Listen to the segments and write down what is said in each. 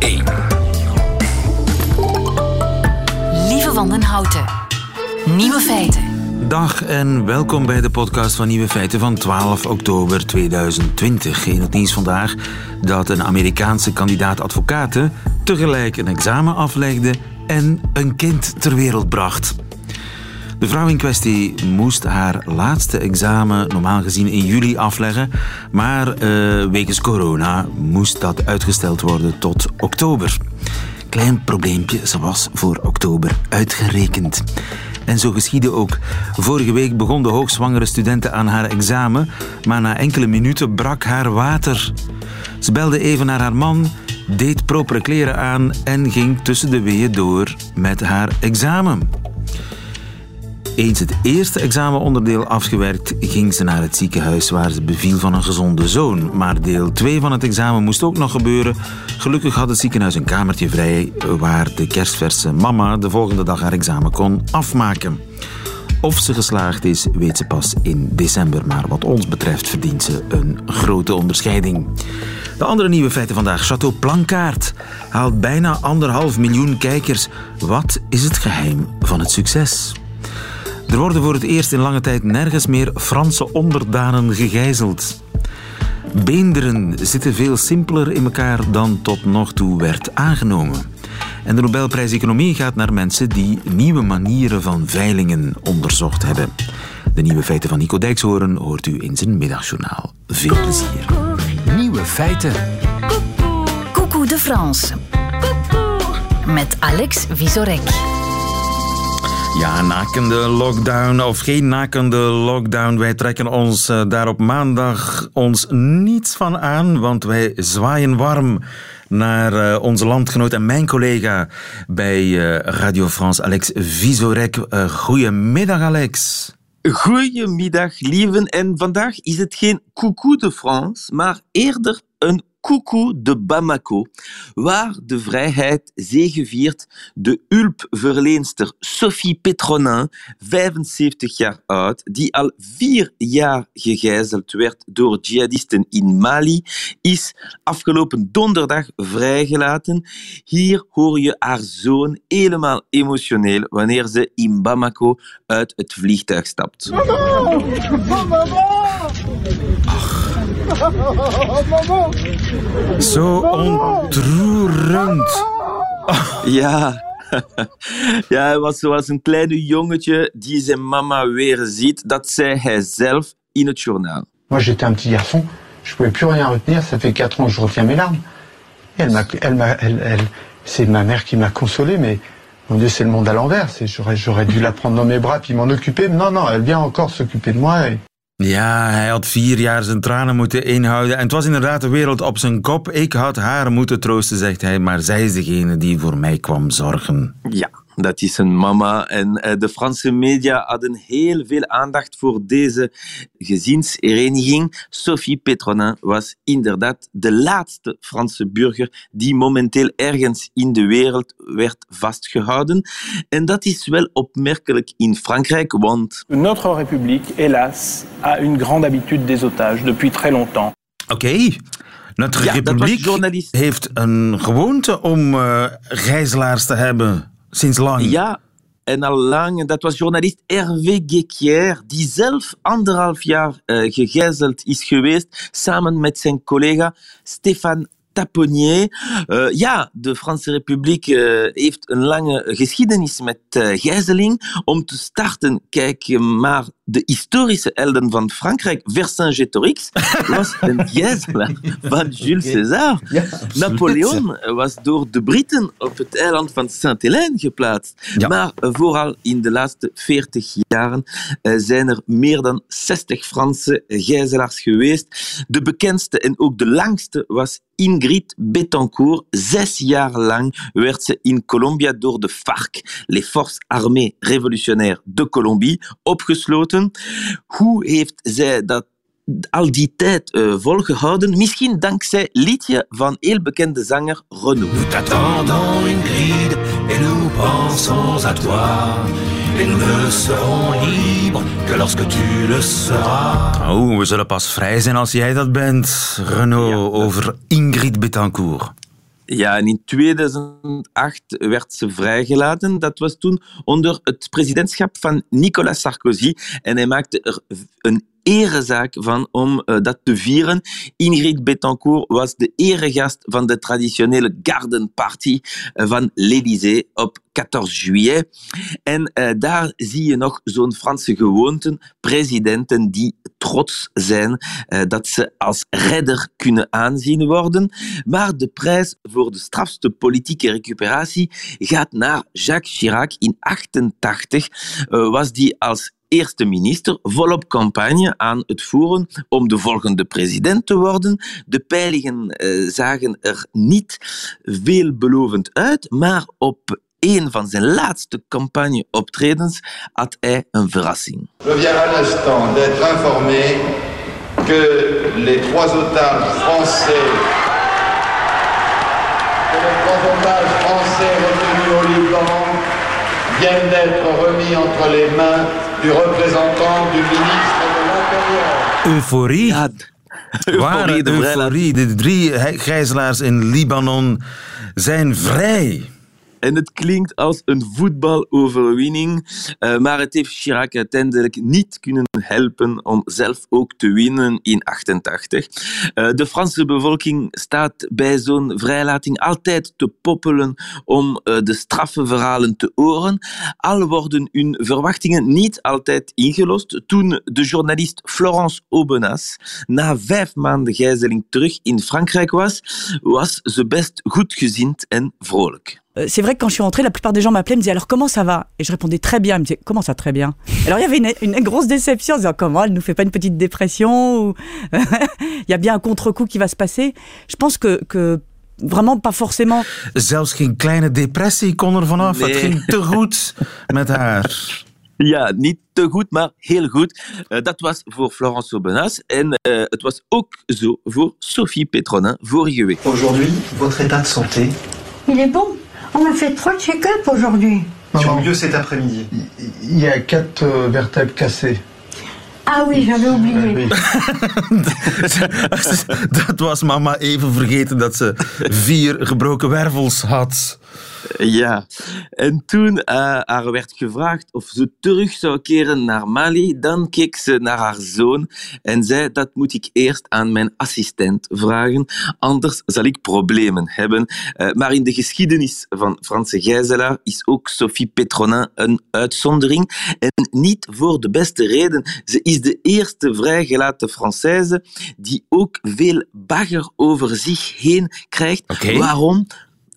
1. Lieve Wandenhouten. Nieuwe feiten. Dag en welkom bij de podcast van Nieuwe Feiten van 12 oktober 2020. In het nieuws vandaag dat een Amerikaanse kandidaat advocaten tegelijk een examen aflegde en een kind ter wereld bracht. De vrouw in kwestie moest haar laatste examen normaal gezien in juli afleggen, maar uh, wegens corona moest dat uitgesteld worden tot oktober. Klein probleempje, ze was voor oktober uitgerekend. En zo geschiedde ook. Vorige week begon de hoogzwangere studente aan haar examen, maar na enkele minuten brak haar water. Ze belde even naar haar man, deed propere kleren aan en ging tussen de weeën door met haar examen. Eens het eerste examenonderdeel afgewerkt, ging ze naar het ziekenhuis waar ze beviel van een gezonde zoon. Maar deel 2 van het examen moest ook nog gebeuren. Gelukkig had het ziekenhuis een kamertje vrij waar de kerstverse mama de volgende dag haar examen kon afmaken. Of ze geslaagd is, weet ze pas in december. Maar wat ons betreft verdient ze een grote onderscheiding. De andere nieuwe feiten vandaag. Château Plankaart haalt bijna anderhalf miljoen kijkers. Wat is het geheim van het succes? Er worden voor het eerst in lange tijd nergens meer Franse onderdanen gegijzeld. Beenderen zitten veel simpeler in elkaar dan tot nog toe werd aangenomen. En de Nobelprijs Economie gaat naar mensen die nieuwe manieren van veilingen onderzocht hebben. De nieuwe feiten van Nico Dijkshoorn hoort u in zijn middagjournaal. Veel plezier. Nieuwe feiten. Coucou de France. Met Alex Visorek. Ja, nakende lockdown of geen nakende lockdown. Wij trekken ons uh, daar op maandag ons niets van aan, want wij zwaaien warm naar uh, onze landgenoot en mijn collega bij uh, Radio France, Alex Visorek. goedemiddag, Alex. Goedemiddag, lieven. En vandaag is het geen coucou de France, maar eerder een Coucou de Bamako, waar de vrijheid zegeviert de hulpverleenster Sophie Petronin, 75 jaar oud, die al vier jaar gegijzeld werd door jihadisten in Mali, is afgelopen donderdag vrijgelaten. Hier hoor je haar zoon helemaal emotioneel wanneer ze in Bamako uit het vliegtuig stapt. Mama! Mama! Ach. Zo ontroerend. Ja. Ja, hij was zoals een kleine jongetje die zijn mama weer ziet. Dat zei hij zelf in het journaal. Moi, j'étais un petit garçon. Je pouvais plus rien retenir. Ça fait quatre ans que je retiens mes larmes. Et elle m'a, elle m'a, elle, elle, c'est ma mère qui m'a consolé, mais mon Dieu, c'est le monde à l'envers. J'aurais, j'aurais dû la prendre dans mes bras puis m'en occuper. Non, non, elle vient encore s'occuper de moi. Et ja, hij had vier jaar zijn tranen moeten inhouden. En het was inderdaad de wereld op zijn kop. Ik had haar moeten troosten, zegt hij, maar zij is degene die voor mij kwam zorgen. Ja, dat is een mama. En eh, de Franse media hadden heel veel aandacht voor deze gezinshereniging. Sophie Petronin was inderdaad de laatste Franse burger die momenteel ergens in de wereld werd vastgehouden. En dat is wel opmerkelijk in Frankrijk, want... Notre République, hélas, a une grande habitude des otages depuis très longtemps. Oké. Okay. Notre ja, Republiek heeft een gewoonte om uh, gijzelaars te hebben. Sinds lang? Ja, en al lang. Dat was journalist Hervé Guéquier, die zelf anderhalf jaar uh, gegijzeld is geweest, samen met zijn collega Stéphane Taponnier. Uh, ja, de Franse Republiek uh, heeft een lange geschiedenis met uh, gijzeling. Om te starten, kijk maar de historische helden van Frankrijk, Vercingétorix, was een gijzelaar van Jules César. Ja, Napoleon was door de Britten op het eiland van Saint-Hélène geplaatst. Ja. Maar vooral in de laatste 40 jaren zijn er meer dan 60 Franse gijzelaars geweest. De bekendste en ook de langste was Ingrid Betancourt. Zes jaar lang werd ze in Colombia door de FARC, les Forces Armées Révolutionnaires de Colombie, opgesloten. Hoe heeft zij dat al die tijd uh, volgehouden. Misschien dankzij liedje van heel bekende zanger Renaud. Nous t'attendons Ingrid et nous pensons à toi. Et nous ne serons libres que lorsque tu le seras. Oh, we zullen pas vrij zijn als jij dat bent. Renaud ja, over Ingrid Betancourt. Ja, en in 2008 werd ze vrijgelaten. Dat was toen onder het presidentschap van Nicolas Sarkozy. En hij maakte er een erezaak van om uh, dat te vieren. Ingrid Betancourt was de eregast van de traditionele Garden Party uh, van l'Élysée op 14 juillet. En uh, daar zie je nog zo'n Franse gewoonte, presidenten die trots zijn dat ze als redder kunnen aanzien worden. Maar de prijs voor de strafste politieke recuperatie gaat naar Jacques Chirac. In 88 was die als eerste minister volop campagne aan het voeren om de volgende president te worden. De peilingen uh, zagen er niet veelbelovend uit, maar op een van zijn laatste campagneoptredens had hij een verrassing. Je viens à l'instant d'être informé que les trois otages français que les trois otages français retenus au Liban viennent d'être remis entre les mains du représentant du ministre de l'Intérieur. Euforie. Ja, Ware de euforie. De drie gijzelaars in Libanon zijn vrij. En het klinkt als een voetbaloverwinning, uh, maar het heeft Chirac uiteindelijk niet kunnen helpen om zelf ook te winnen in 88. Uh, de Franse bevolking staat bij zo'n vrijlating altijd te poppelen om uh, de straffenverhalen te horen, al worden hun verwachtingen niet altijd ingelost. Toen de journalist Florence Aubenas na vijf maanden gijzeling terug in Frankrijk was, was ze best goedgezind en vrolijk. Euh, c'est vrai que quand je suis rentrée, la plupart des gens m'appelaient, me disaient alors comment ça va? Et je répondais très bien. Ils me disaient comment ça très bien? Alors il y avait une, une grosse déception en disant comment elle nous fait pas une petite dépression ou il y a bien un contre-coup qui va se passer. Je pense que, que vraiment pas forcément. Zelfs geen kleine depressie kon er vanaf. Nee. Het ging te goed met haar. Ja, niet te goed, maar heel goed. Uh, dat was voor Florence Aubenas en uh, het was ook zo voor Sophie Petronin vorige week. Aujourd'hui, votre état de santé Il est bon. On a fait trois check-up aujourd'hui. Sur mieux cet après-midi. Il y a quatre euh, vertèbres cassées. Ah oui, j'avais oublié. dat was mama even vergeten dat ze vier gebroken wervels had. Ja, en toen uh, haar werd gevraagd of ze terug zou keren naar Mali, dan keek ze naar haar zoon en zei dat moet ik eerst aan mijn assistent vragen, anders zal ik problemen hebben. Uh, maar in de geschiedenis van Franse gijzelaar is ook Sophie Petronin een uitzondering en niet voor de beste reden. Ze is de eerste vrijgelaten Française die ook veel bagger over zich heen krijgt. Okay. Waarom?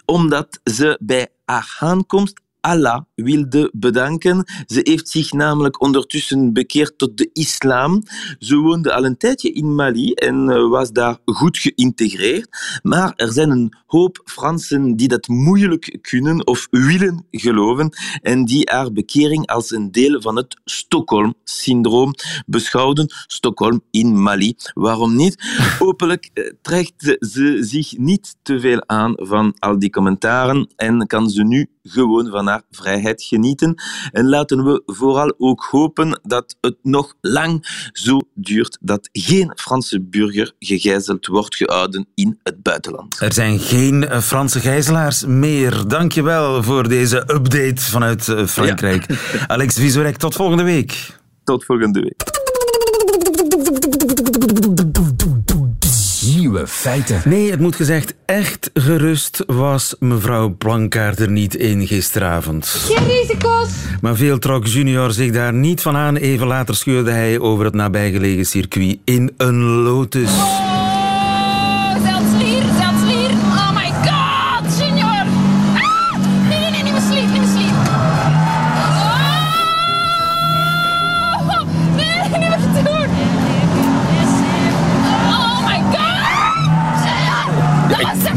Omdat ze bij aankomst Allah wilde bedanken. Ze heeft zich namelijk ondertussen bekeerd tot de islam. Ze woonde al een tijdje in Mali en was daar goed geïntegreerd. Maar er zijn een hoop Fransen die dat moeilijk kunnen of willen geloven en die haar bekering als een deel van het Stockholm-syndroom beschouwden. Stockholm in Mali. Waarom niet? Hopelijk trekt ze zich niet te veel aan van al die commentaren en kan ze nu gewoon van haar vrijheid genieten. En laten we vooral ook hopen dat het nog lang zo duurt dat geen Franse burger gegijzeld wordt gehouden in het buitenland. Er zijn geen Franse gijzelaars meer. Dankjewel voor deze update vanuit Frankrijk. Ja. Alex Visorek, tot volgende week. Tot volgende week. Nieuwe feiten. Nee, het moet gezegd, echt gerust was mevrouw Blankaart er niet in gisteravond. Geen risico's. Maar veel trok Junior zich daar niet van aan. Even later scheurde hij over het nabijgelegen circuit in een Lotus. Oh,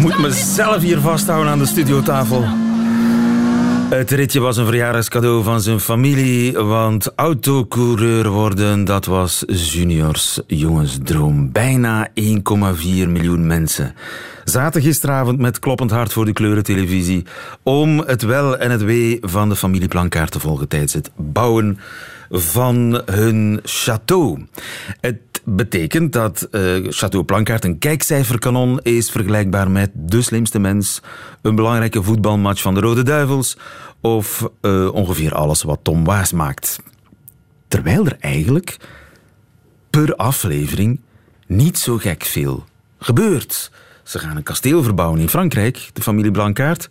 moet mezelf hier vasthouden aan de studiotafel. Het ritje was een verjaardagscadeau van zijn familie, want autocoureur worden, dat was Juniors jongensdroom. Bijna 1,4 miljoen mensen zaten gisteravond met kloppend hart voor de kleurentelevisie om het wel en het wee van de familie Blankaart te volgen tijdens het bouwen van hun château. Betekent dat eh Chateau Plankaart een kijkcijferkanon is vergelijkbaar met De Slimste Mens, een belangrijke voetbalmatch van de Rode Duivels of eh, ongeveer alles wat Tom Waas maakt. Terwijl er eigenlijk per aflevering niet zo gek veel gebeurt. Ze gaan een kasteel verbouwen in Frankrijk, de familie Blankaart.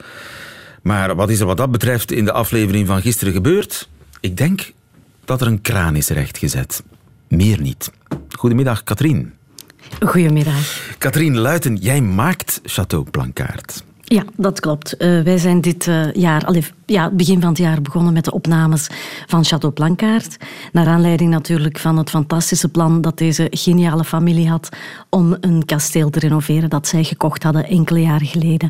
Maar wat is er wat dat betreft in de aflevering van gisteren gebeurd? Ik denk dat er een kraan is rechtgezet. Meer niet. Goedemiddag, Katrien. Goedemiddag. Katrien Luiten, jij maakt Chateau Blankaart. Ja, dat klopt. Eh, wij zijn dit eh, jaar, allee, ja, begin van het jaar begonnen met de opnames van Chateau Plankaart. Naar aanleiding natuurlijk van het fantastische plan dat deze geniale familie had om een kasteel te renoveren dat zij gekocht hadden enkele jaren geleden.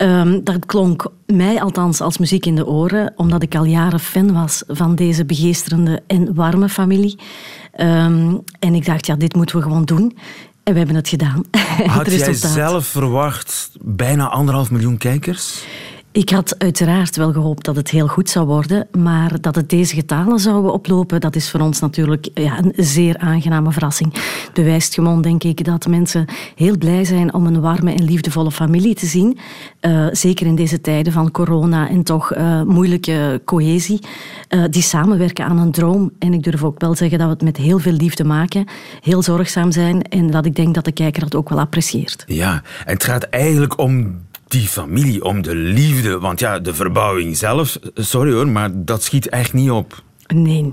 Ehm, dat klonk mij althans als muziek in de oren, omdat ik al jaren fan was van deze begeesterende en warme familie. Ehm, en ik dacht, ja, dit moeten we gewoon doen. En we hebben het gedaan. Had Het jij zelf verwacht bijna anderhalf miljoen kijkers? Ik had uiteraard wel gehoopt dat het heel goed zou worden, maar dat het deze getalen zouden oplopen, dat is voor ons natuurlijk ja, een zeer aangename verrassing. Bewijst gewoon, denk ik, dat mensen heel blij zijn om een warme en liefdevolle familie te zien. Eh, zeker in deze tijden van corona en toch eh, moeilijke cohesie. eh, die samenwerken aan een droom. En ik durf ook wel zeggen dat we het met heel veel liefde maken, heel zorgzaam zijn en dat ik denk dat de kijker dat ook wel apprecieert. Ja, en het gaat eigenlijk om die familie, om de liefde. Want ja, de verbouwing zelf, sorry hoor, maar dat schiet echt niet op. Nee,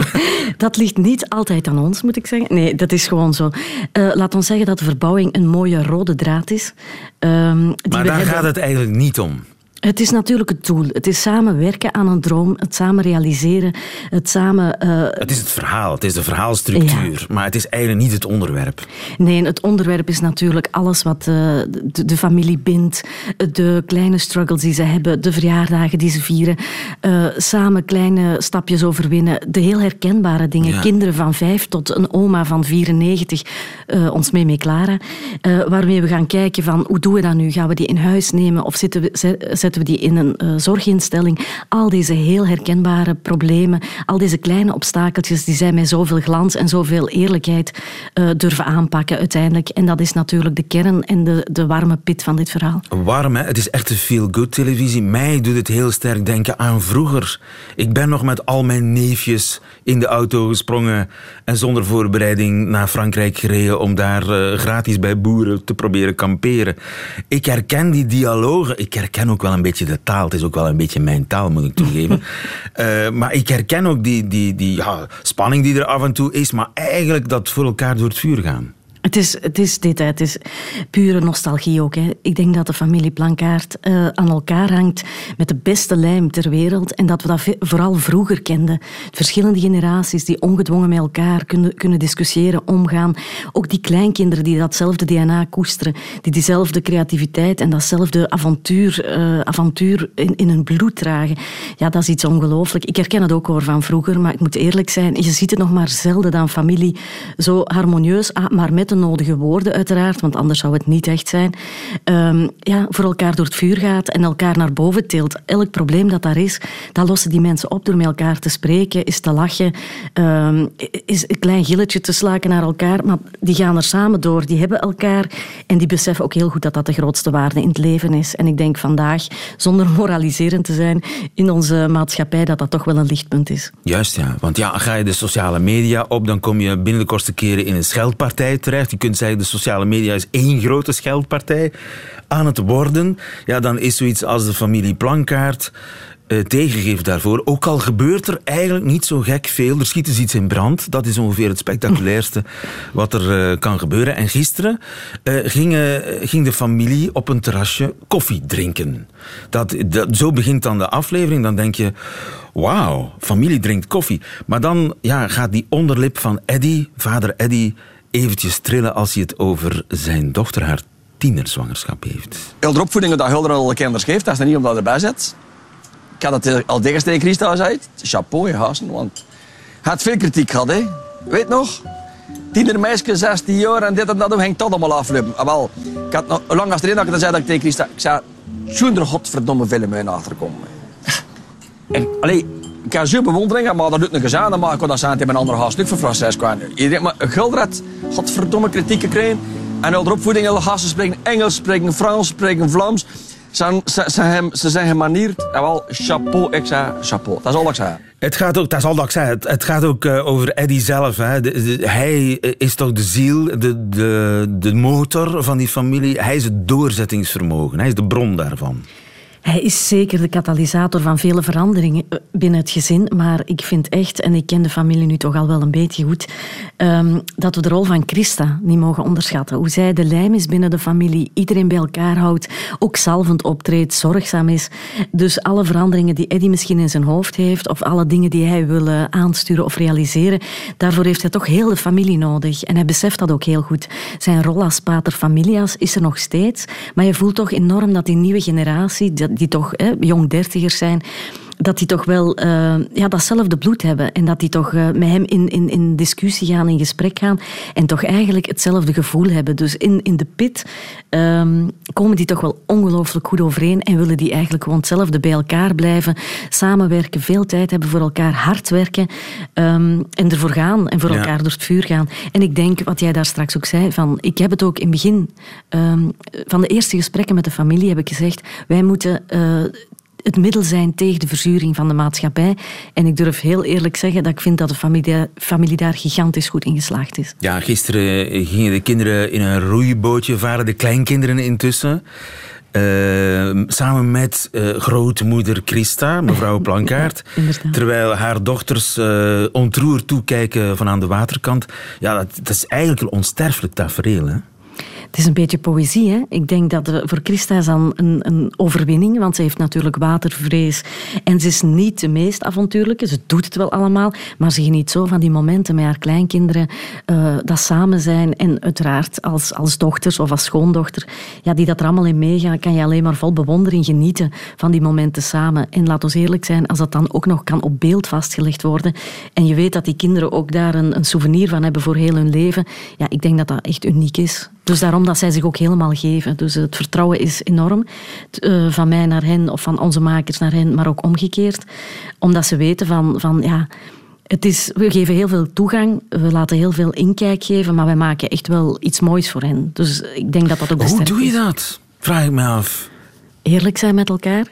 dat ligt niet altijd aan ons, moet ik zeggen. Nee, dat is gewoon zo. Eh, laat ons zeggen dat de verbouwing een mooie rode draad is. Ehm, Maar daar hebben- gaat het eigenlijk niet om. Het is natuurlijk het doel. Het is samen werken aan een droom, het samen realiseren, het samen... eh, Het is het verhaal, het is de verhaalstructuur. Maar het is eigenlijk niet het onderwerp. Nee, het onderwerp is natuurlijk alles wat eh, de, de familie bindt. De kleine struggles die ze hebben, de verjaardagen die ze vieren. eh, samen kleine stapjes overwinnen. De heel herkenbare dingen. Ja. Kinderen van vijf tot een oma van 94. eh, ons mee mee Clara. waarmee we gaan kijken van hoe doen we dat nu? Gaan we die in huis nemen of zitten we, we die in een eh, zorginstelling? Al deze heel herkenbare problemen, al deze kleine obstakeltjes, die zij met zoveel glans en zoveel eerlijkheid eh, durven aanpakken uiteindelijk. En dat is natuurlijk de kern en de, de warme pit van dit verhaal. Warm, hè? het is echt een feel-good televisie. Mij doet het heel sterk denken aan vroeger. Ik ben nog met al mijn neefjes in de auto gesprongen en zonder voorbereiding naar Frankrijk gereden om daar eh, gratis bij boeren te proberen kamperen. Ik herken die dialogen. Ik herken ook wel een beetje de taal. Het is ook wel een beetje mijn taal, moet ik toegeven. Eh, maar ik herken ook die, die, die ja, spanning die er af en toe is, maar eigenlijk dat voor elkaar door het vuur gaan. Het is, het is dit, hè. het is pure nostalgie ook. Hè. Ik denk dat de familie Plankaart eh, aan elkaar hangt met de beste lijm ter wereld en dat we dat vooral vroeger kenden. Verschillende generaties die ongedwongen met elkaar kunnen, kunnen discussiëren, omgaan. Ook die kleinkinderen die datzelfde DNA koesteren, die diezelfde creativiteit en datzelfde avontuur, eh, avontuur in, in hun bloed dragen. Ja, dat is iets ongelooflijk. Ik herken het ook hoor van vroeger, maar ik moet eerlijk zijn, je ziet het nog maar zelden dat een familie zo harmonieus, ah, maar met de nodige woorden uiteraard, want anders zou het niet echt zijn, ehm, ja, voor elkaar door het vuur gaat en elkaar naar boven tilt. Elk probleem dat daar is, dat lossen die mensen op door met elkaar te spreken, is te lachen, ehm, is een klein gilletje te slaken naar elkaar, maar die gaan er samen door, die hebben elkaar en die beseffen ook heel goed dat dat de grootste waarde in het leven is. En ik denk vandaag, zonder moraliserend te zijn, in onze maatschappij dat dat toch wel een lichtpunt is. Juist, ja. Want ja, ga je de sociale media op, dan kom je binnen de kortste keren in een scheldpartij terecht. Je kunt zeggen, de sociale media is één grote scheldpartij aan het worden. Ja, dan is zoiets als de familie Plankaart eh, tegengeeft daarvoor. Ook al gebeurt er eigenlijk niet zo gek veel. Er schiet dus iets in brand. Dat is ongeveer het spectaculairste wat er eh, kan gebeuren. En gisteren eh, ging, ging de familie op een terrasje koffie drinken. Dat, dat, zo begint dan de aflevering. Dan denk je, wauw, familie drinkt koffie. Maar dan ja, gaat die onderlip van Eddy, vader Eddy, eventjes trillen als hij het over zijn dochter, haar tienerzwangerschap heeft. Heel de opvoedingen dat Hulder alle kinderen geeft, dat is niet omdat erbij zit. Ik had het al tegen tegen Christa gezegd. Chapeau, je want hij had veel kritiek gehad, hè. Weet nog? Tienermeisje, 16 jaar en dit en dat, ging dat allemaal aflopen? Ah, wel, ik had nog, lang als erin dat ik dan zei dat ik tegen Christa, ik zei, zonder godverdomme film mee achterkomen. En, allee, Ik kan zo bewondering, maar dat doet een dan maken dat zijn tegen een andere gast stuk voor Francesco. En Iedereen, maar Gildered had verdomme kritiek gekregen. En al opvoeding, alle gasten spreken Engels, spreken Frans, spreken Vlaams. Ze, hem- ze zijn gemanierd. En wel, chapeau, ik chapeau. Dat is al ik zei. Het gaat ook, dat is al dat ik het, het gaat ook eh, over Eddie zelf. Hè. Hij is toch de ziel, de, de, de motor van die familie. Hij is het doorzettingsvermogen, hij is de bron daarvan. Hij is zeker de katalysator van vele veranderingen eh, binnen het gezin. Maar ik vind echt, en ik ken de familie nu toch al wel een beetje goed, ehm, dat we de rol van Christa niet mogen onderschatten. Hoe zij de lijm is binnen de familie, iedereen bij elkaar houdt, ook zalvend optreedt, zorgzaam is. Dus alle veranderingen die Eddie misschien in zijn hoofd heeft, of alle dingen die hij wil eh, aansturen of realiseren, daarvoor heeft hij toch heel de familie nodig. En hij beseft dat ook heel goed. Zijn rol als pater familias is er nog steeds, maar je voelt toch enorm dat die nieuwe generatie, die, toch hè, jong dertigers zijn, dat die toch wel eh, ja, datzelfde bloed hebben. En dat die toch eh, met hem in, in, in discussie gaan, in gesprek gaan. En toch eigenlijk hetzelfde gevoel hebben. Dus in, in de pit ehm, komen die toch wel ongelooflijk goed overeen. En willen die eigenlijk gewoon hetzelfde bij elkaar blijven. Samenwerken, veel tijd hebben voor elkaar, hard werken. ehm, en ervoor gaan. En voor Ja. elkaar door het vuur gaan. En ik denk, wat jij daar straks ook zei, van, ik heb het ook in het begin ehm, van de eerste gesprekken met de familie heb ik gezegd, wij moeten eh, het middel zijn tegen de verzuring van de maatschappij. En ik durf heel eerlijk zeggen dat ik vind dat de familie, daar- familie daar gigantisch goed in geslaagd is. Ja, gisteren gingen de kinderen in een roeibootje varen, de kleinkinderen intussen. Eh, samen met eh, grootmoeder Christa, mevrouw Plankaart. terwijl haar dochters eh, ontroerd toekijken van aan de waterkant. Ja, dat, dat is eigenlijk een onsterfelijk tafereel. Hè? Het is een beetje poëzie. Hè? Ik denk dat voor Christa is dan een, een overwinning, want ze heeft natuurlijk watervrees. En ze is niet de meest avontuurlijke. Ze doet het wel allemaal, maar ze geniet zo van die momenten met haar kleinkinderen, eh, dat samen zijn. En uiteraard als, als dochters of als schoondochter, ja, die dat er allemaal in meegaan, kan je alleen maar vol bewondering genieten van die momenten samen. En laat ons eerlijk zijn, als dat dan ook nog kan op beeld vastgelegd worden en je weet dat die kinderen ook daar een, een souvenir van hebben voor heel hun leven, ja, ik denk dat dat echt uniek is. Dus daarom dat zij zich ook helemaal geven. Dus het vertrouwen is enorm. Eh, van mij naar hen of van onze makers naar hen, maar ook omgekeerd. Omdat ze weten van, van ja, het is, we geven heel veel toegang, we laten heel veel inkijk geven, maar wij maken echt wel iets moois voor hen. Dus ik denk dat dat ook Hoe doe je dat? Vraag ik me af. Eerlijk zijn met elkaar.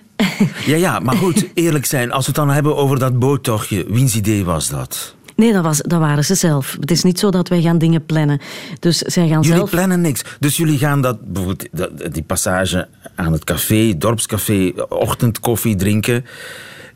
Ja, ja, maar goed, eerlijk zijn. Als we het dan hebben over dat boottochtje, wiens idee was dat? Nee, dat, was, dat waren ze zelf. Het is niet zo dat wij gaan dingen plannen. Dus zij gaan Jullie zelf... plannen niks. Dus jullie gaan dat, bijvoorbeeld die passage aan het café, dorpscafé, ochtendkoffie drinken.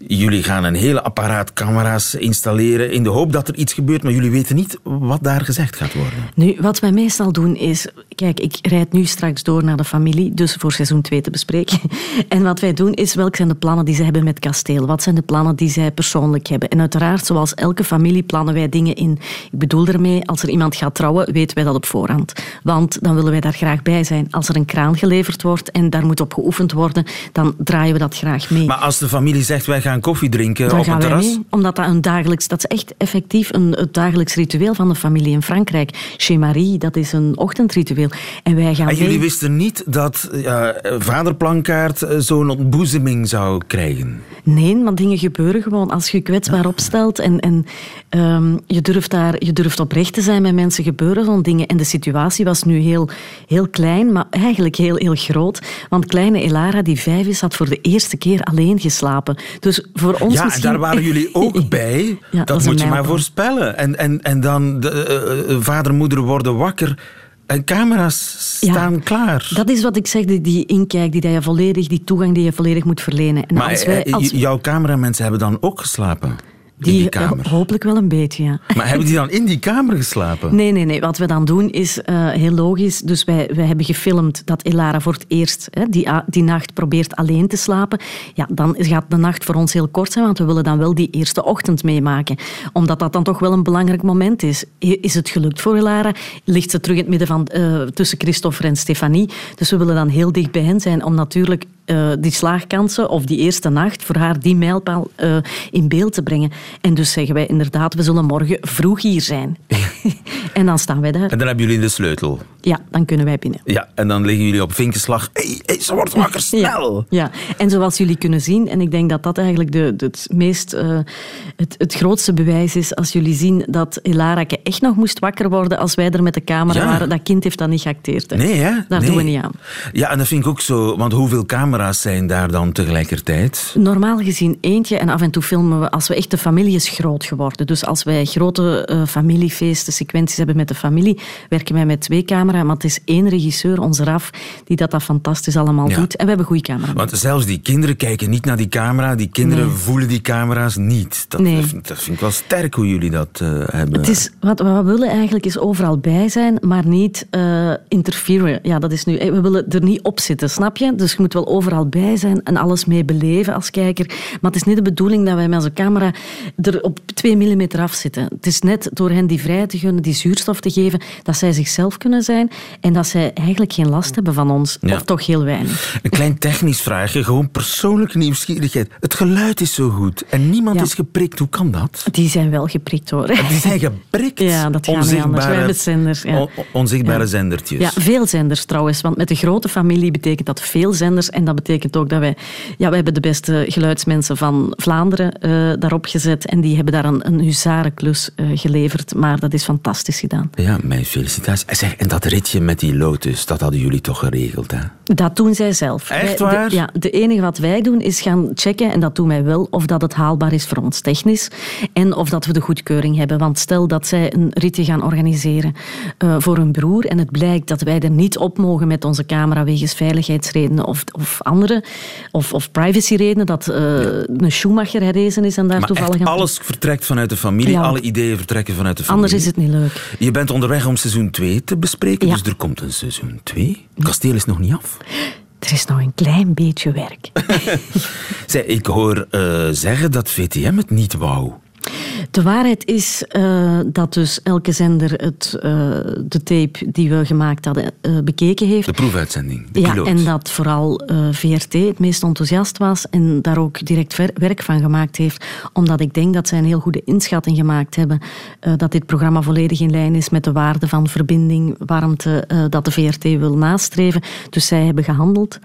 Jullie gaan een hele apparaat camera's installeren in de hoop dat er iets gebeurt, maar jullie weten niet wat daar gezegd gaat worden. Nu, wat wij meestal doen is... Kijk, ik rijd nu straks door naar de familie, dus voor seizoen 2 te bespreken. En wat wij doen is, welke zijn de plannen die ze hebben met kasteel? Wat zijn de plannen die zij persoonlijk hebben? En uiteraard, zoals elke familie, plannen wij dingen in. Ik bedoel daarmee, als er iemand gaat trouwen, weten wij dat op voorhand. Want dan willen wij daar graag bij zijn. Als er een kraan geleverd wordt en daar moet op geoefend worden, dan draaien we dat graag mee. Maar als de familie zegt wij gaan koffie drinken op gaan wij terras. mee, omdat dat een dagelijks, dat is echt effectief een, het dagelijks ritueel van de familie in Frankrijk. Chez Marie, dat is een ochtendritueel. En wij gaan En jullie mee. wisten niet dat ja, vader Plankaart eh, zo'n ontboezeming zou krijgen. Nee, maar dingen gebeuren gewoon als je kwetsbaar opstelt en, en ehm, je, durft daar, je durft oprecht te zijn met mensen, gebeuren zo'n dingen. En de situatie was nu heel, heel klein, maar eigenlijk heel, heel groot. Want kleine Elara, die vijf is, had voor de eerste keer alleen geslapen. Dus voor ons ja, misschien... en daar waren jullie ook bij. Ja, dat moet je maar voorspellen. En, en, en dan de, eh, eh, vader en moeder worden wakker en camera's staan klaar. Dat is wat ik zeg, die, die inkijk, die, dat je volledig, die toegang die je volledig moet verlenen. En maar als wij, eh, als, j- jouw cameramensen hebben dan ook geslapen die, in die kamer. hopelijk wel een beetje, ja. Maar hebben die dan in die kamer geslapen? Nee, nee, nee. Wat we dan doen is eh, heel logisch. Dus wij, wij hebben gefilmd dat Elara voor het eerst hè, die, die nacht probeert alleen te slapen. Ja, dan gaat de nacht voor ons heel kort zijn, want we willen dan wel die eerste ochtend meemaken. Omdat dat dan toch wel een belangrijk moment is. Is het gelukt voor Elara? Ligt ze terug in het midden van, eh, tussen Christopher en Stefanie? Dus we willen dan heel dicht bij hen zijn om natuurlijk eh, die slaagkansen of die eerste nacht voor haar die mijlpaal eh, in beeld te brengen. En dus zeggen wij inderdaad, we zullen morgen vroeg hier zijn. en dan staan wij daar. En dan hebben jullie de sleutel. Ja, dan kunnen wij binnen. Ja, en dan liggen jullie op vinkenslag. Hé, hey, hey, ze wordt wakker, snel! Ja, en zoals jullie kunnen zien, en ik denk dat dat eigenlijk de, de- het meest, eh, het, het grootste bewijs is, als jullie zien dat Elarake echt nog moest wakker worden als wij er met de camera Ja. waren. Dat kind heeft dat niet geacteerd. Hè. Nee, hè? Daar Nee. doen we niet aan. Ja, en dat vind ik ook zo. Want hoeveel camera's zijn daar dan tegelijkertijd? Normaal gezien eentje en af en toe filmen we als we echt de familie is groot geworden. Dus als wij grote eh, familiefeesten, sequenties hebben met de familie, werken wij met twee camera's. Maar het is één regisseur, onze Raf, die dat, dat fantastisch allemaal Ja. doet. En we hebben goede camera. Want zelfs die kinderen kijken niet naar die camera. Die kinderen Nee. voelen die camera's niet. Dat, Nee. dat, vind ik wel sterk hoe jullie dat eh, hebben. Het is, wat, we willen eigenlijk is overal bij zijn, maar niet eh interferen. Ja, dat is nu, we willen er niet op zitten, snap je? Dus je moet wel overal bij zijn en alles mee beleven als kijker. Maar het is niet de bedoeling dat wij met onze camera er op twee millimeter af zitten. Het is net door hen die vrijheid te gunnen, die zuurstof te geven, dat zij zichzelf kunnen zijn en dat zij eigenlijk geen last hebben van ons. Ja. Of toch heel weinig. Een klein technisch vraagje, gewoon persoonlijke nieuwsgierigheid. Het geluid is zo goed en niemand Ja. is geprikt. Hoe kan dat? Die zijn wel geprikt hoor. Die zijn geprikt. Ja, dat gaat niet anders. Wij hebben zenders. Ja. on- onzichtbare zendertjes. Ja, veel zenders trouwens. Want met de grote familie betekent dat veel zenders. En dat betekent ook dat wij... Ja, wij hebben de beste geluidsmensen van Vlaanderen eh, daarop gezet. En die hebben daar een, een huzarenklus eh, geleverd. Maar dat is fantastisch gedaan. Ja, mijn felicitaties. En Zeg, en dat ritje met die Lotus, dat hadden jullie toch geregeld, hè? Dat doen zij zelf. Echt Wij- de- waar? ja, de enige wat wij doen is gaan checken, en dat doen wij wel, of dat het haalbaar is voor ons technisch en of dat we de goedkeuring hebben. Want stel dat zij een ritje gaan organiseren eh, voor hun broer en het blijkt dat wij er niet op mogen met onze camera wegens veiligheidsredenen of, of andere, of, of privacyredenen, dat eh, een Schumacher herrezen is en daar Maar toevallig echt alles vertrekt vanuit de familie, Ja. alle ideeën vertrekken vanuit de familie. Anders is het niet leuk. Je bent onderweg om seizoen 2 te bespreken, Ja. dus er komt een seizoen 2. Het kasteel is nog niet af. Er is nog een klein beetje werk. Zij, ik hoor eh, zeggen dat VTM het niet wou. De waarheid is eh, dat dus elke zender het, eh, de tape die we gemaakt hadden eh, bekeken heeft. De proefuitzending, de ja, piloot. en dat vooral VRT het meest enthousiast was en daar ook direct werk van gemaakt heeft. Omdat ik denk dat zij een heel goede inschatting gemaakt hebben dat dit programma volledig in lijn is met de waarden van verbinding, warmte, dat de VRT wil nastreven. Dus zij hebben gehandeld.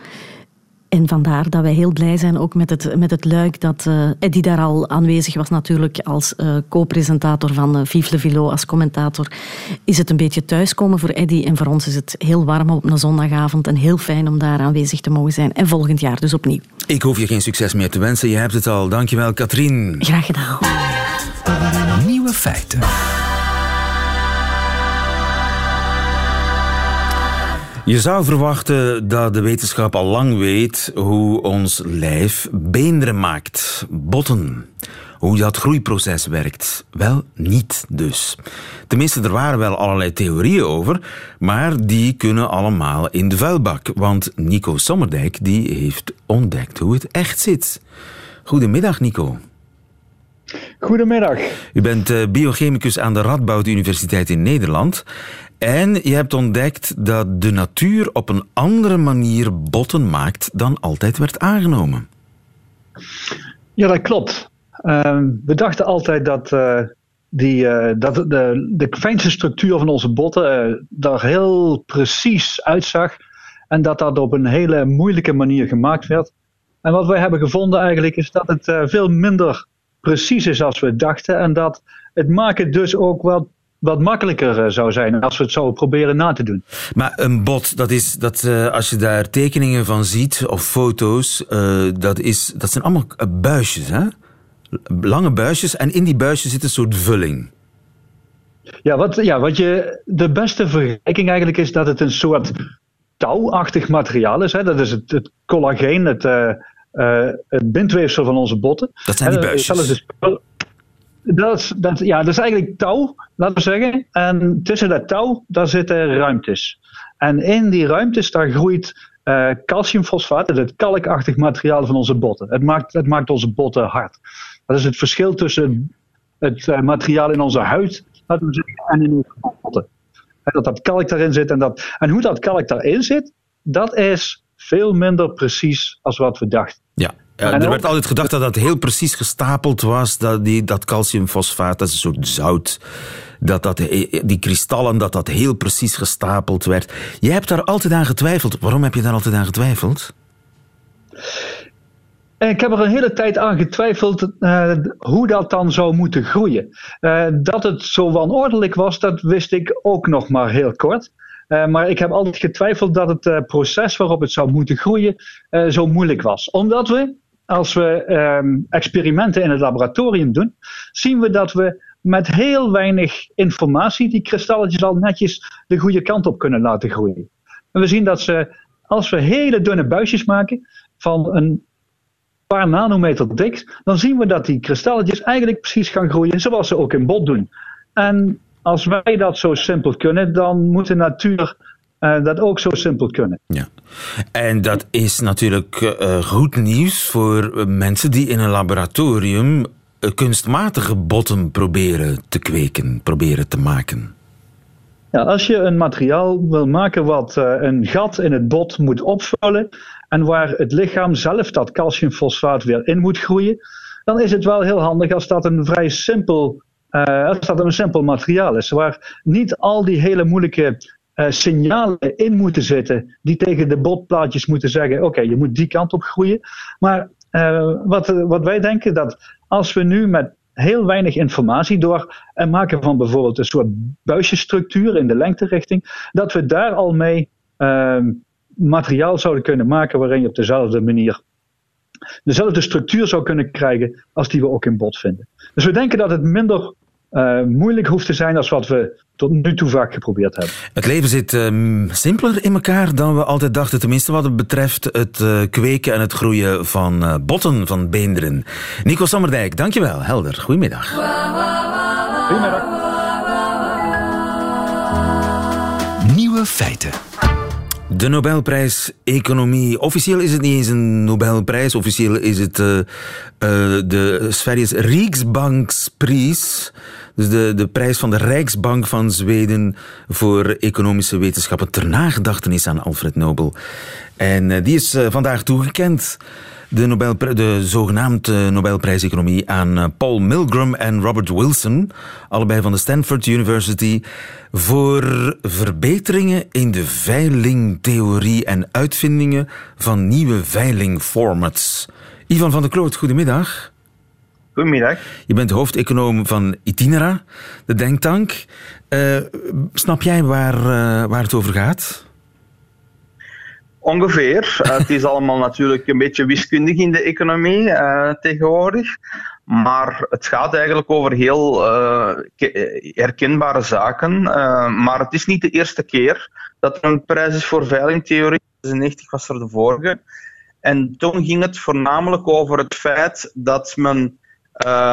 En vandaar dat wij heel blij zijn ook met het, met het luik dat eh Eddie daar al aanwezig was natuurlijk als eh, co-presentator van eh, Vive le Vilo, als commentator. Is het een beetje thuiskomen voor Eddie en voor ons is het heel warm op een zondagavond en heel fijn om daar aanwezig te mogen zijn. En volgend jaar dus opnieuw. Ik hoef je geen succes meer te wensen, je hebt het al. Dankjewel, Katrien. Graag gedaan. Nieuwe feiten. Je zou verwachten dat de wetenschap al lang weet hoe ons lijf beenderen maakt, botten. Hoe dat groeiproces werkt. Wel, niet dus. Tenminste, er waren wel allerlei theorieën over, maar die kunnen allemaal in de vuilbak. Want Nico Sommerdijk die heeft ontdekt hoe het echt zit. Goedemiddag, Nico. Goedemiddag. U bent eh, biochemicus aan de Radboud Universiteit in Nederland. En je hebt ontdekt dat de natuur op een andere manier botten maakt dan altijd werd aangenomen. Ja, dat klopt. Ehm, we dachten altijd dat, eh, die, eh, dat de, de fijnste structuur van onze botten eh daar heel precies uitzag. En dat dat op een hele moeilijke manier gemaakt werd. En wat wij hebben gevonden eigenlijk is dat het veel minder precies is als we dachten. En dat het maken dus ook wat, wat makkelijker eh, zou zijn als we het zouden proberen na te doen. Maar een bot, dat is, dat, eh, als je daar tekeningen van ziet of foto's, eh, dat, is, dat zijn allemaal buisjes, hè? Lange buisjes en in die buisjes zit een soort vulling. Ja, wat, ja, wat je, de beste vergelijking eigenlijk is dat het een soort touwachtig materiaal is. Hè. Dat is het, het collageen, het, eh, het bindweefsel van onze botten. Dat zijn die buisjes. zelfs de- dat, is, dat, ja, dat is eigenlijk touw, laten we zeggen. En tussen dat touw, daar zitten ruimtes. En in die ruimtes, daar groeit eh, calciumfosfaat, het kalkachtig materiaal van onze botten. Het maakt, het maakt onze botten hard. Dat is het verschil tussen het eh, materiaal in onze huid, we en in onze botten. Hè, Dat dat kalk daarin zit. En, dat, en hoe dat kalk daarin zit, dat is veel minder precies als wat we dachten. Ja, eh, er werd altijd gedacht dat dat heel precies gestapeld was, dat, die, dat calciumfosfaat, dat is een soort zout, dat, dat eh, die kristallen, dat dat heel precies gestapeld werd. Jij hebt daar altijd aan getwijfeld. Waarom heb je daar altijd aan getwijfeld? Ik heb er een hele tijd aan getwijfeld eh, hoe dat dan zou moeten groeien. Eh, dat het zo wanordelijk was, dat wist ik ook nog maar heel kort. Eh, maar ik heb altijd getwijfeld dat het eh, proces waarop het zou moeten groeien eh, zo moeilijk was. Omdat we, als we ehm, experimenten in het laboratorium doen, zien we dat we met heel weinig informatie die kristalletjes al netjes de goede kant op kunnen laten groeien. En we zien dat ze, als we hele dunne buisjes maken van een paar nanometer dik, dan zien we dat die kristalletjes eigenlijk precies gaan groeien zoals ze ook in bot doen. En als wij dat zo simpel kunnen, dan moet de natuur eh, dat ook zo simpel kunnen. En dat is natuurlijk eh, goed nieuws voor eh, mensen die in een laboratorium eh, kunstmatige botten proberen te kweken, proberen te maken. Ja, als je een materiaal wil maken wat eh, een gat in het bot moet opvullen en waar het lichaam zelf dat calciumfosfaat weer in moet groeien, dan is het wel heel handig als dat een vrij simpel, eh, als dat een simpel materiaal is, waar niet al die hele moeilijke eh, signalen in moeten zitten die tegen de botplaatjes moeten zeggen, oké, je moet die kant op groeien. Maar eh, wat, wat wij denken dat als we nu met heel weinig informatie door het maken van bijvoorbeeld een soort buisjesstructuur in de lengterichting, dat we daar al mee ehm, materiaal zouden kunnen maken waarin je op dezelfde manier dezelfde structuur zou kunnen krijgen als die we ook in bot vinden. Dus we denken dat het minder eh, moeilijk hoeft te zijn als wat we tot nu toe vaak geprobeerd hebben. Het leven zit ehm, simpeler in elkaar dan we altijd dachten, tenminste wat het betreft het eh, kweken en het groeien van eh, botten, van beenderen. Nico Sommerdijk, dankjewel. Helder, goedemiddag. Nieuwe feiten. De Nobelprijs Economie. Officieel is het niet eens een Nobelprijs. Officieel is het eh, eh, de Sveriges Riksbanksprijs. Dus de, de prijs van de Rijksbank van Zweden voor economische wetenschappen ter nagedachtenis aan Alfred Nobel. En eh, die is vandaag toegekend. De, Nobelpri- de zogenaamde Nobelprijs Economie aan eh, Paul Milgram en Robert Wilson, allebei van de Stanford University, voor verbeteringen in de veilingtheorie en uitvindingen van nieuwe veilingformats. Ivan van der Kloot, goedemiddag. Goedemiddag. Je bent hoofdeconoom van Itinera, de denktank. Eh, snap jij waar, eh, waar het over gaat? Ongeveer. Eh, het is allemaal natuurlijk een beetje wiskundig in de economie eh, tegenwoordig. Maar het gaat eigenlijk over heel ke- herkenbare zaken. Maar het is niet de eerste keer dat er een prijs is voor veilingtheorie. 1990 was er de vorige. En toen ging het voornamelijk over het feit dat men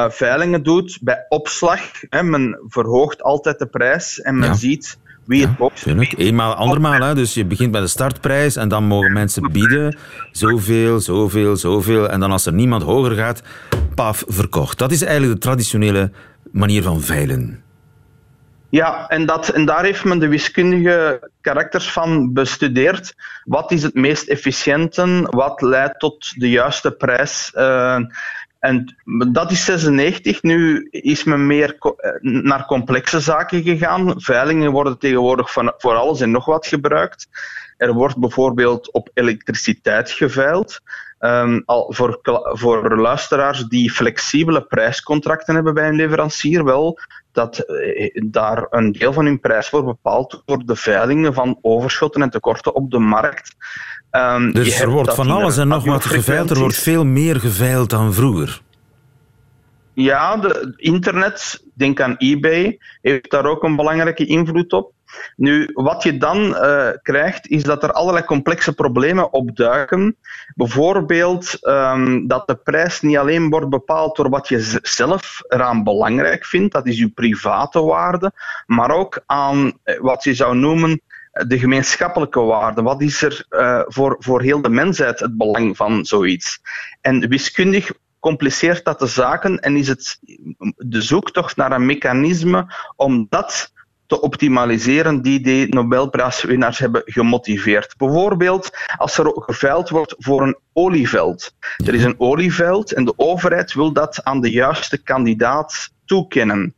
veilingen doet bij opslag. Hè. Men verhoogt altijd de prijs en men Ja. ziet wie het koopt. Tuurlijk, eenmaal, andermaal. Hè. Dus je begint bij de startprijs en dan mogen mensen bieden. Zoveel, zoveel, zoveel. En dan als er niemand hoger gaat, paf, verkocht. Dat is eigenlijk de traditionele manier van veilen. Ja, en, dat, en daar heeft men de wiskundige karakters van bestudeerd. Wat is het meest efficiënte? Wat leidt tot de juiste prijs? Eh, en dat is 96. Nu is men meer eh, naar complexe zaken gegaan. Veilingen worden tegenwoordig voor alles en nog wat gebruikt. Er wordt bijvoorbeeld op elektriciteit geveild. Ehm, al voor, voor luisteraars die flexibele prijscontracten hebben bij een leverancier, wel dat eh, daar een deel van hun prijs wordt bepaald door de veilingen van overschotten en tekorten op de markt. Ehm, Dus er wordt van alles en nog wat geveild. Er wordt veel meer geveild dan vroeger. Ja, de internet, denk aan eBay, heeft daar ook een belangrijke invloed op. Nu, wat je dan eh, krijgt, is dat er allerlei complexe problemen opduiken. Bijvoorbeeld ehm, dat de prijs niet alleen wordt bepaald door wat je zelf eraan belangrijk vindt, dat is je private waarde, maar ook aan eh, wat je zou noemen eh, de gemeenschappelijke waarde. Wat is er voor, voor heel de mensheid het belang van zoiets? En wiskundig compliceert dat de zaken en is het de zoektocht naar een mechanisme om dat optimaliseren die de Nobelprijswinnaars hebben gemotiveerd. Bijvoorbeeld als er geveild wordt voor een olieveld. Er is een olieveld en de overheid wil dat aan de juiste kandidaat toekennen.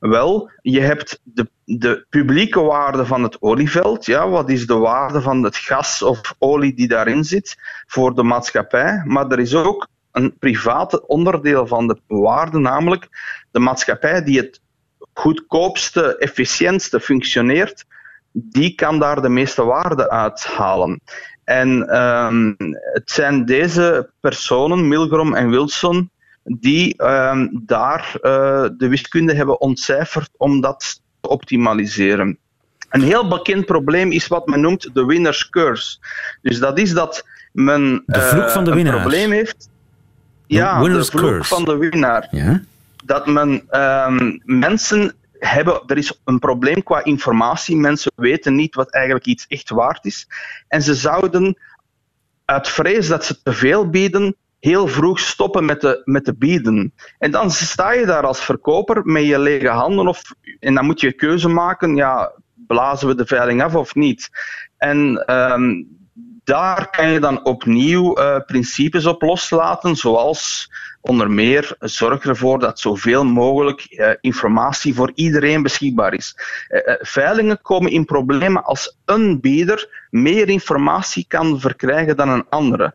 Wel, je hebt de, de publieke waarde van het olieveld. Ja, wat is de waarde van het gas of olie die daarin zit voor de maatschappij? Maar er is ook een private onderdeel van de waarde, namelijk de maatschappij die het goedkoopste, efficiëntste functioneert, die kan daar de meeste waarde uithalen. En ehm, het zijn deze personen, Milgrom en Wilson, die ehm, daar uh, de wiskunde hebben ontcijferd om dat te optimaliseren. Een heel bekend probleem is wat men noemt de winner's curse. Dus dat is dat men De vloek van de uh, een winnaar. probleem heeft. De Ja, de vloek curse. van de winnaar. Ja? Dat men ehm, mensen hebben, er is een probleem qua informatie. Mensen weten niet wat eigenlijk iets echt waard is. En ze zouden uit vrees dat ze te veel bieden, heel vroeg stoppen met de, met de bieden. En dan sta je daar als verkoper met je lege handen of, en dan moet je een keuze maken, ja, blazen we de veiling af of niet? En ehm, daar kan je dan opnieuw eh, principes op loslaten, zoals onder meer zorg ervoor dat zoveel mogelijk eh, informatie voor iedereen beschikbaar is. Eh, veilingen komen in problemen als een bieder meer informatie kan verkrijgen dan een andere.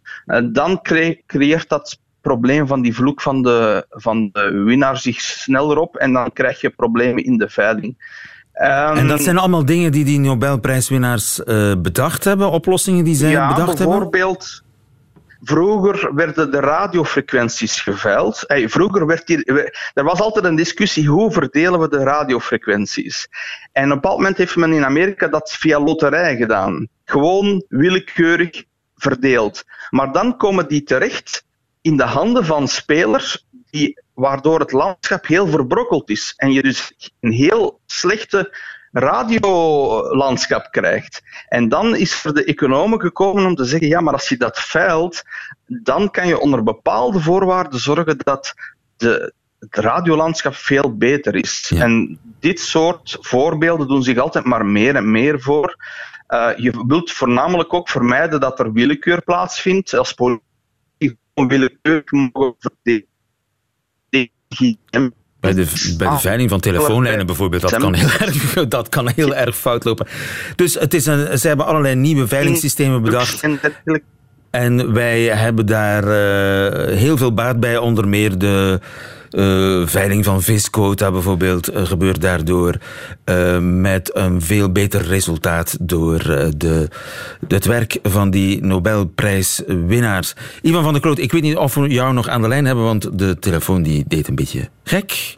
Dan cre- creëert dat probleem van die vloek van de, van de winnaar zich sneller op en dan krijg je problemen in de veiling. Ehm, En dat zijn allemaal dingen die die Nobelprijswinnaars eh, bedacht hebben, oplossingen die zij ja, bedacht hebben? bijvoorbeeld, vroeger werden de radiofrequenties geveild. Hey, vroeger werd hier, er was altijd een discussie hoe verdelen we de radiofrequenties. En op een bepaald moment heeft men in Amerika dat via loterij gedaan. Gewoon willekeurig verdeeld. Maar dan komen die terecht in de handen van spelers die, waardoor het landschap heel verbrokkeld is. En je dus een heel slechte radiolandschap krijgt. En dan is er de economen gekomen om te zeggen, ja, maar als je dat veilt, dan kan je onder bepaalde voorwaarden zorgen dat de, het radiolandschap veel beter is. En dit soort voorbeelden doen zich altijd maar meer en meer voor. Eh, je wilt voornamelijk ook vermijden dat er willekeur plaatsvindt. Als politici gewoon willekeurig mogen Bij de, bij de veiling van telefoonlijnen bijvoorbeeld, dat kan, heel erg, dat kan heel erg fout lopen. Dus het is een, ze hebben allerlei nieuwe veilingssystemen bedacht. En wij hebben daar eh, heel veel baat bij, onder meer de eh, veiling van visquota bijvoorbeeld, eh, gebeurt daardoor eh, met een veel beter resultaat door de, het werk van die Nobelprijswinnaars. Ivan van der Kloot, ik weet niet of we jou nog aan de lijn hebben, want de telefoon die deed een beetje gek.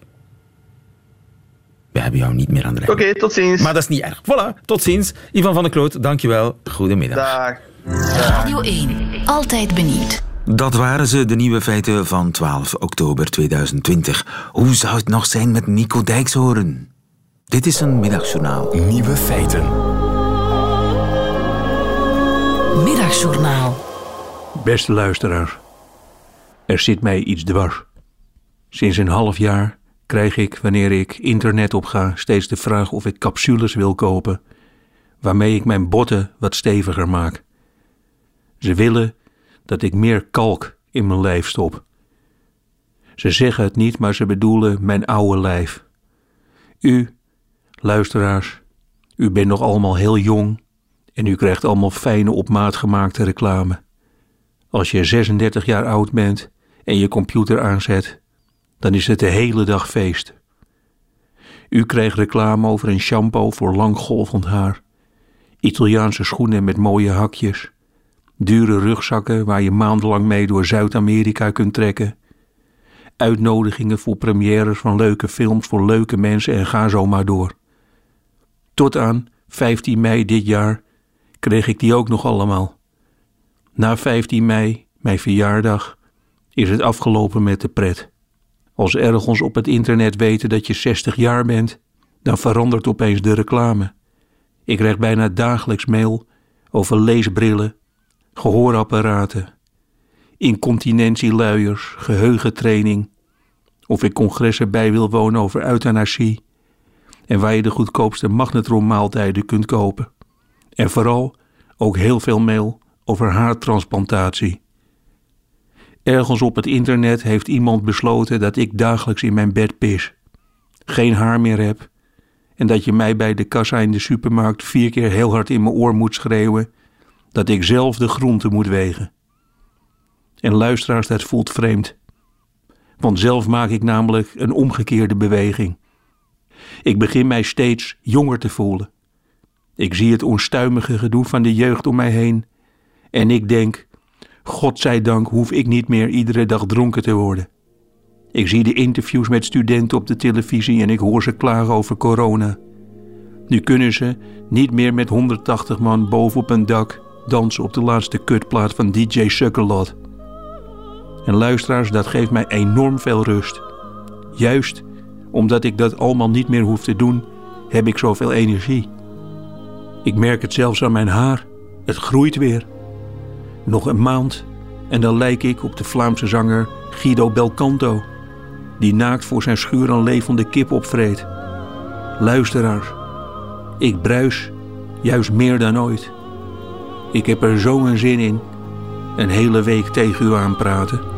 We hebben jou niet meer aan de lijn. Oké, tot ziens. Maar dat is niet erg. Voilà, tot ziens. Ivan van der Kloot, dankjewel. Goedemiddag. Dag. Radio 1. Altijd benieuwd. Dat waren ze, de nieuwe feiten van 12 oktober 2020. Hoe zou het nog zijn met Nico Dijkshoorn? Dit is een middagjournaal. Nieuwe feiten. Middagjournaal. Beste luisteraar, er zit mij iets dwars. Sinds een half jaar krijg ik, wanneer ik internet opga, steeds de vraag of ik capsules wil kopen, waarmee ik mijn botten wat steviger maak. Ze willen dat ik meer kalk in mijn lijf stop. Ze zeggen het niet, maar ze bedoelen mijn oude lijf. U, luisteraars, u bent nog allemaal heel jong en u krijgt allemaal fijne op maat gemaakte reclame. Als je 36 jaar oud bent en je computer aanzet, dan is het de hele dag feest. U krijgt reclame over een shampoo voor langgolvend haar, Italiaanse schoenen met mooie hakjes, dure rugzakken waar je maandenlang mee door Zuid-Amerika kunt trekken, uitnodigingen voor premières van leuke films voor leuke mensen en ga zo maar door. Tot aan 15 mei dit jaar kreeg ik die ook nog allemaal. Na 15 mei, mijn verjaardag, is het afgelopen met de pret. Als ergens op het internet weten dat je 60 jaar bent, dan verandert opeens de reclame. Ik krijg bijna dagelijks mail over leesbrillen, gehoorapparaten, incontinentieluiers, geheugentraining, of ik congressen bij wil wonen over euthanasie, En waar je de goedkoopste magnetronmaaltijden kunt kopen. En vooral ook heel veel mail over haartransplantatie. Ergens op het internet heeft iemand besloten dat ik dagelijks in mijn bed pis, geen haar meer heb en dat je mij bij de kassa in de supermarkt vier keer heel hard in mijn oor moet schreeuwen dat ik zelf de groente moet wegen. En luisteraars, dat voelt vreemd. Want zelf maak ik namelijk een omgekeerde beweging. Ik begin mij steeds jonger te voelen. Ik zie het onstuimige gedoe van de jeugd om mij heen en ik denk, God zij dank hoef ik niet meer iedere dag dronken te worden. Ik zie de interviews met studenten op de televisie en ik hoor ze klagen over corona. Nu kunnen ze niet meer met 180 man bovenop een dak dansen op de laatste kutplaat van DJ Sukkelot. En luisteraars, dat geeft mij enorm veel rust. Juist omdat ik dat allemaal niet meer hoef te doen, heb ik zoveel energie. Ik merk het zelfs aan mijn haar. Het groeit weer. Nog een maand en dan lijk ik op de Vlaamse zanger Guido Belcanto, die naakt voor zijn schuur een levende kip opvreet. Luisteraars, ik bruis juist meer dan ooit. Ik heb er zo'n zin in, een hele week tegen u aanpraten.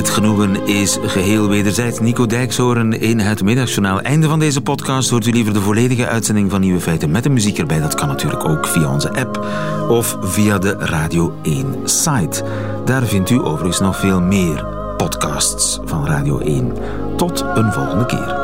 Het genoegen is geheel wederzijds. Nico Dijkshoorn in het middagjournaal. Einde van deze podcast hoort u liever de volledige uitzending van Nieuwe Feiten met de muziek erbij. Dat kan natuurlijk ook via onze app of via de Radio 1 site. Daar vindt u overigens nog veel meer podcasts van Radio 1. Tot een volgende keer.